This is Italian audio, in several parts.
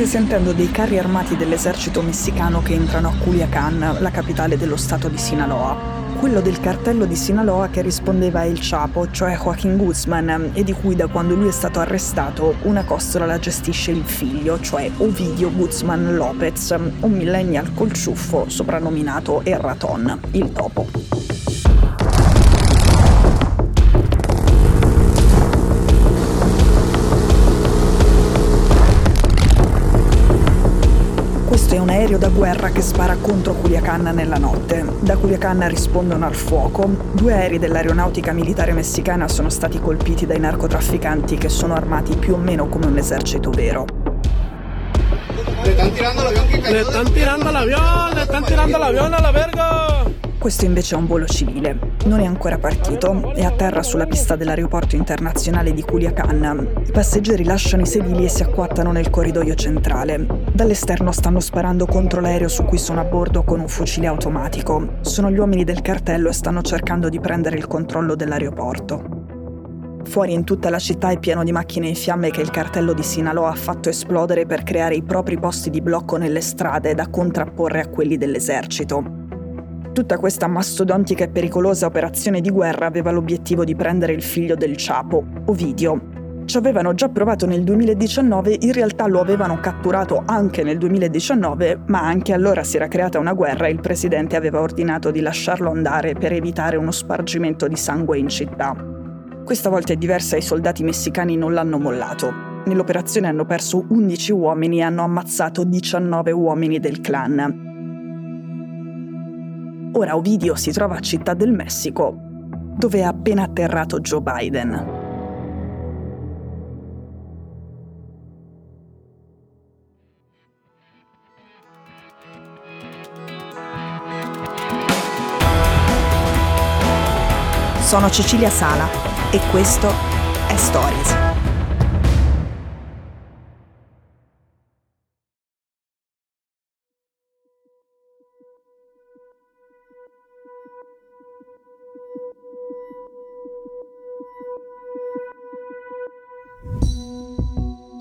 State sentendo dei carri armati dell'esercito messicano che entrano a Culiacan, la capitale dello stato di Sinaloa quello del cartello di Sinaloa che rispondeva a El Chapo, cioè Joaquin Guzman, e di cui da quando lui è stato arrestato una costola la gestisce il figlio, cioè Ovidio Guzman Lopez, un millennial col ciuffo soprannominato El Raton, il topo. Aereo da guerra che spara contro Culiacan nella notte. Da Culiacan rispondono al fuoco. Due aerei dell'aeronautica militare messicana sono stati colpiti dai narcotrafficanti che sono armati più o meno come un esercito vero. Le están tirando l'avión, le están tirando l'avión, le están tirando l'avión a la verga! Questo invece è un volo civile. Non è ancora partito, è a terra sulla pista dell'aeroporto internazionale di Culiacan. I passeggeri lasciano i sedili e si acquattano nel corridoio centrale. Dall'esterno stanno sparando contro l'aereo su cui sono a bordo con un fucile automatico. Sono gli uomini del cartello e stanno cercando di prendere il controllo dell'aeroporto. Fuori in tutta la città è pieno di macchine in fiamme che il cartello di Sinaloa ha fatto esplodere per creare i propri posti di blocco nelle strade da contrapporre a quelli dell'esercito. Tutta questa mastodontica e pericolosa operazione di guerra aveva l'obiettivo di prendere il figlio del Ciapo, Ovidio. Ci avevano già provato nel 2019, in realtà lo avevano catturato anche nel 2019, ma anche allora si era creata una guerra e il presidente aveva ordinato di lasciarlo andare per evitare uno spargimento di sangue in città. Questa volta è diversa, i soldati messicani non l'hanno mollato. Nell'operazione hanno perso 11 uomini e hanno ammazzato 19 uomini del clan. Ora Ovidio si trova a Città del Messico, dove è appena atterrato Joe Biden. Sono Cecilia Sala e questo è Stories.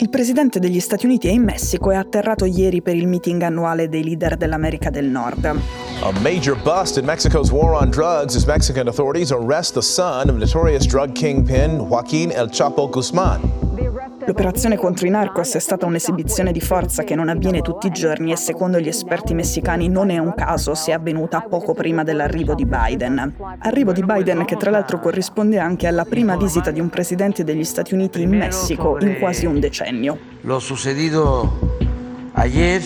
Il presidente degli Stati Uniti è in Messico e ha atterrato ieri per il meeting annuale dei leader dell'America del Nord. A major bust in Mexico's war on drugs as Mexican authorities arrest the son of notorious drug kingpin Joaquín El Chapo Guzmán. L'operazione contro i narcos è stata un'esibizione di forza che non avviene tutti i giorni e secondo gli esperti messicani non è un caso se è avvenuta poco prima dell'arrivo di Biden. Arrivo di Biden che tra l'altro corrisponde anche alla prima visita di un presidente degli Stati Uniti in Messico in quasi un decennio. Lo sucedido ayer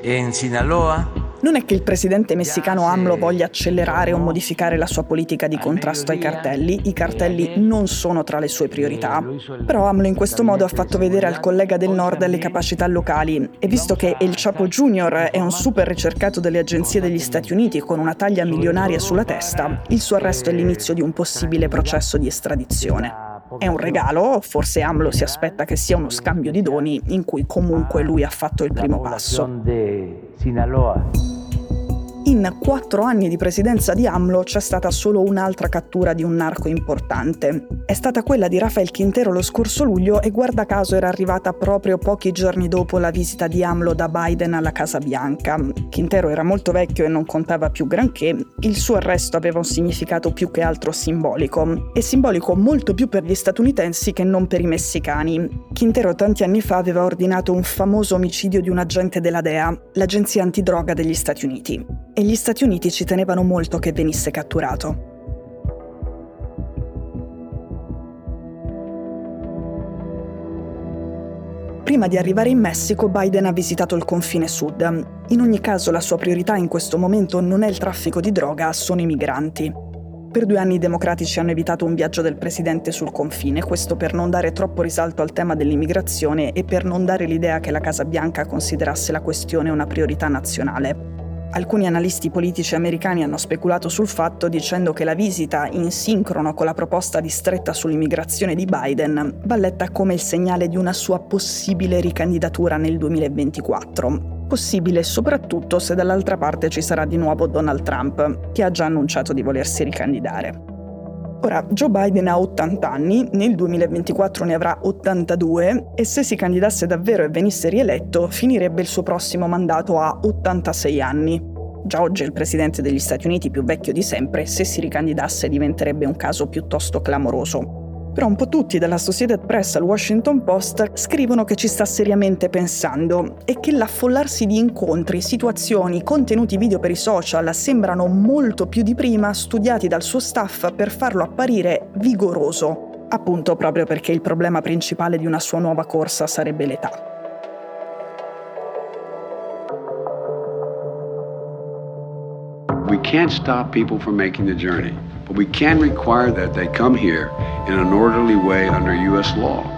in Sinaloa non è che il presidente messicano AMLO voglia accelerare o modificare la sua politica di contrasto ai cartelli, i cartelli non sono tra le sue priorità. Però AMLO in questo modo ha fatto vedere al collega del nord le capacità locali e visto che El Chapo Jr. è un super ricercato delle agenzie degli Stati Uniti con una taglia milionaria sulla testa, il suo arresto è l'inizio di un possibile processo di estradizione. È un regalo, forse AMLO si aspetta che sia uno scambio di doni in cui comunque lui ha fatto il primo passo. In quattro anni di presidenza di AMLO c'è stata solo un'altra cattura di un narco importante. È stata quella di Rafael Quintero lo scorso luglio e guarda caso era arrivata proprio pochi giorni dopo la visita di AMLO da Biden alla Casa Bianca. Quintero era molto vecchio e non contava più granché, il suo arresto aveva un significato più che altro simbolico, e simbolico molto più per gli statunitensi che non per i messicani. Quintero tanti anni fa aveva ordinato un famoso omicidio di un agente della DEA, l'agenzia antidroga degli Stati Uniti e gli Stati Uniti ci tenevano molto che venisse catturato. Prima di arrivare in Messico, Biden ha visitato il confine sud. In ogni caso, la sua priorità in questo momento non è il traffico di droga, sono i migranti. Per due anni i democratici hanno evitato un viaggio del presidente sul confine, questo per non dare troppo risalto al tema dell'immigrazione e per non dare l'idea che la Casa Bianca considerasse la questione una priorità nazionale. Alcuni analisti politici americani hanno speculato sul fatto dicendo che la visita, in sincrono con la proposta di stretta sull'immigrazione di Biden, va letta come il segnale di una sua possibile ricandidatura nel 2024. Possibile soprattutto se dall'altra parte ci sarà di nuovo Donald Trump, che ha già annunciato di volersi ricandidare. Ora, Joe Biden ha 80 anni, nel 2024 ne avrà 82 e se si candidasse davvero e venisse rieletto, finirebbe il suo prossimo mandato a 86 anni. Già oggi è il presidente degli Stati Uniti più vecchio di sempre, se si ricandidasse diventerebbe un caso piuttosto clamoroso. Però un po' tutti, dall'Associated Press al Washington Post, scrivono che ci sta seriamente pensando e che l'affollarsi di incontri, situazioni, contenuti video per i social sembrano molto più di prima studiati dal suo staff per farlo apparire vigoroso, appunto proprio perché il problema principale di una sua nuova corsa sarebbe l'età. We can't stop people from making the journey, but we can require that they come here in an orderly way under US law.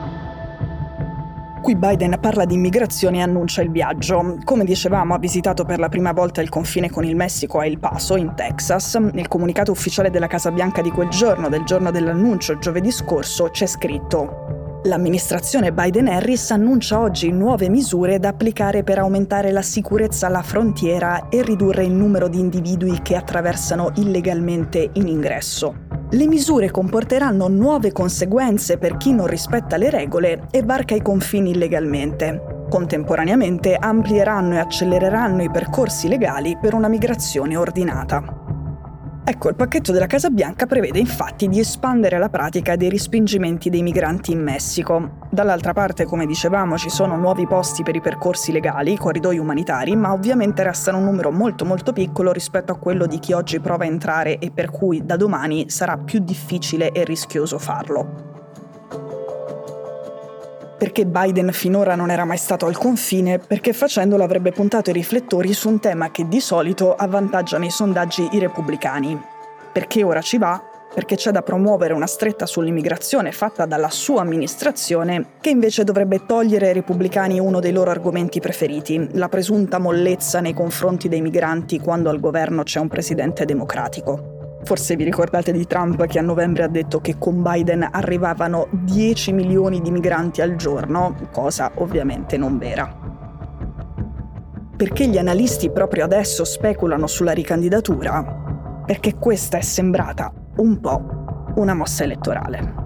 Qui Biden parla di immigrazione e annuncia il viaggio. Come dicevamo, ha visitato per la prima volta il confine con il Messico a El Paso, in Texas. Nel comunicato ufficiale della Casa Bianca di quel giorno, del giorno dell'annuncio, giovedì scorso, c'è scritto L'amministrazione Biden-Harris annuncia oggi nuove misure da applicare per aumentare la sicurezza alla frontiera e ridurre il numero di individui che attraversano illegalmente in ingresso. Le misure comporteranno nuove conseguenze per chi non rispetta le regole e varca i confini illegalmente. Contemporaneamente amplieranno e accelereranno i percorsi legali per una migrazione ordinata. Ecco, il pacchetto della Casa Bianca prevede infatti di espandere la pratica dei respingimenti dei migranti in Messico. Dall'altra parte, come dicevamo, ci sono nuovi posti per i percorsi legali, i corridoi umanitari, ma ovviamente restano un numero molto molto piccolo rispetto a quello di chi oggi prova a entrare e per cui da domani sarà più difficile e rischioso farlo perché Biden finora non era mai stato al confine, perché facendolo avrebbe puntato i riflettori su un tema che di solito avvantaggia nei sondaggi i repubblicani. Perché ora ci va? Perché c'è da promuovere una stretta sull'immigrazione fatta dalla sua amministrazione, che invece dovrebbe togliere ai repubblicani uno dei loro argomenti preferiti, la presunta mollezza nei confronti dei migranti quando al governo c'è un presidente democratico. Forse vi ricordate di Trump che a novembre ha detto che con Biden arrivavano 10 milioni di migranti al giorno, cosa ovviamente non vera. Perché gli analisti proprio adesso speculano sulla ricandidatura? Perché questa è sembrata un po' una mossa elettorale.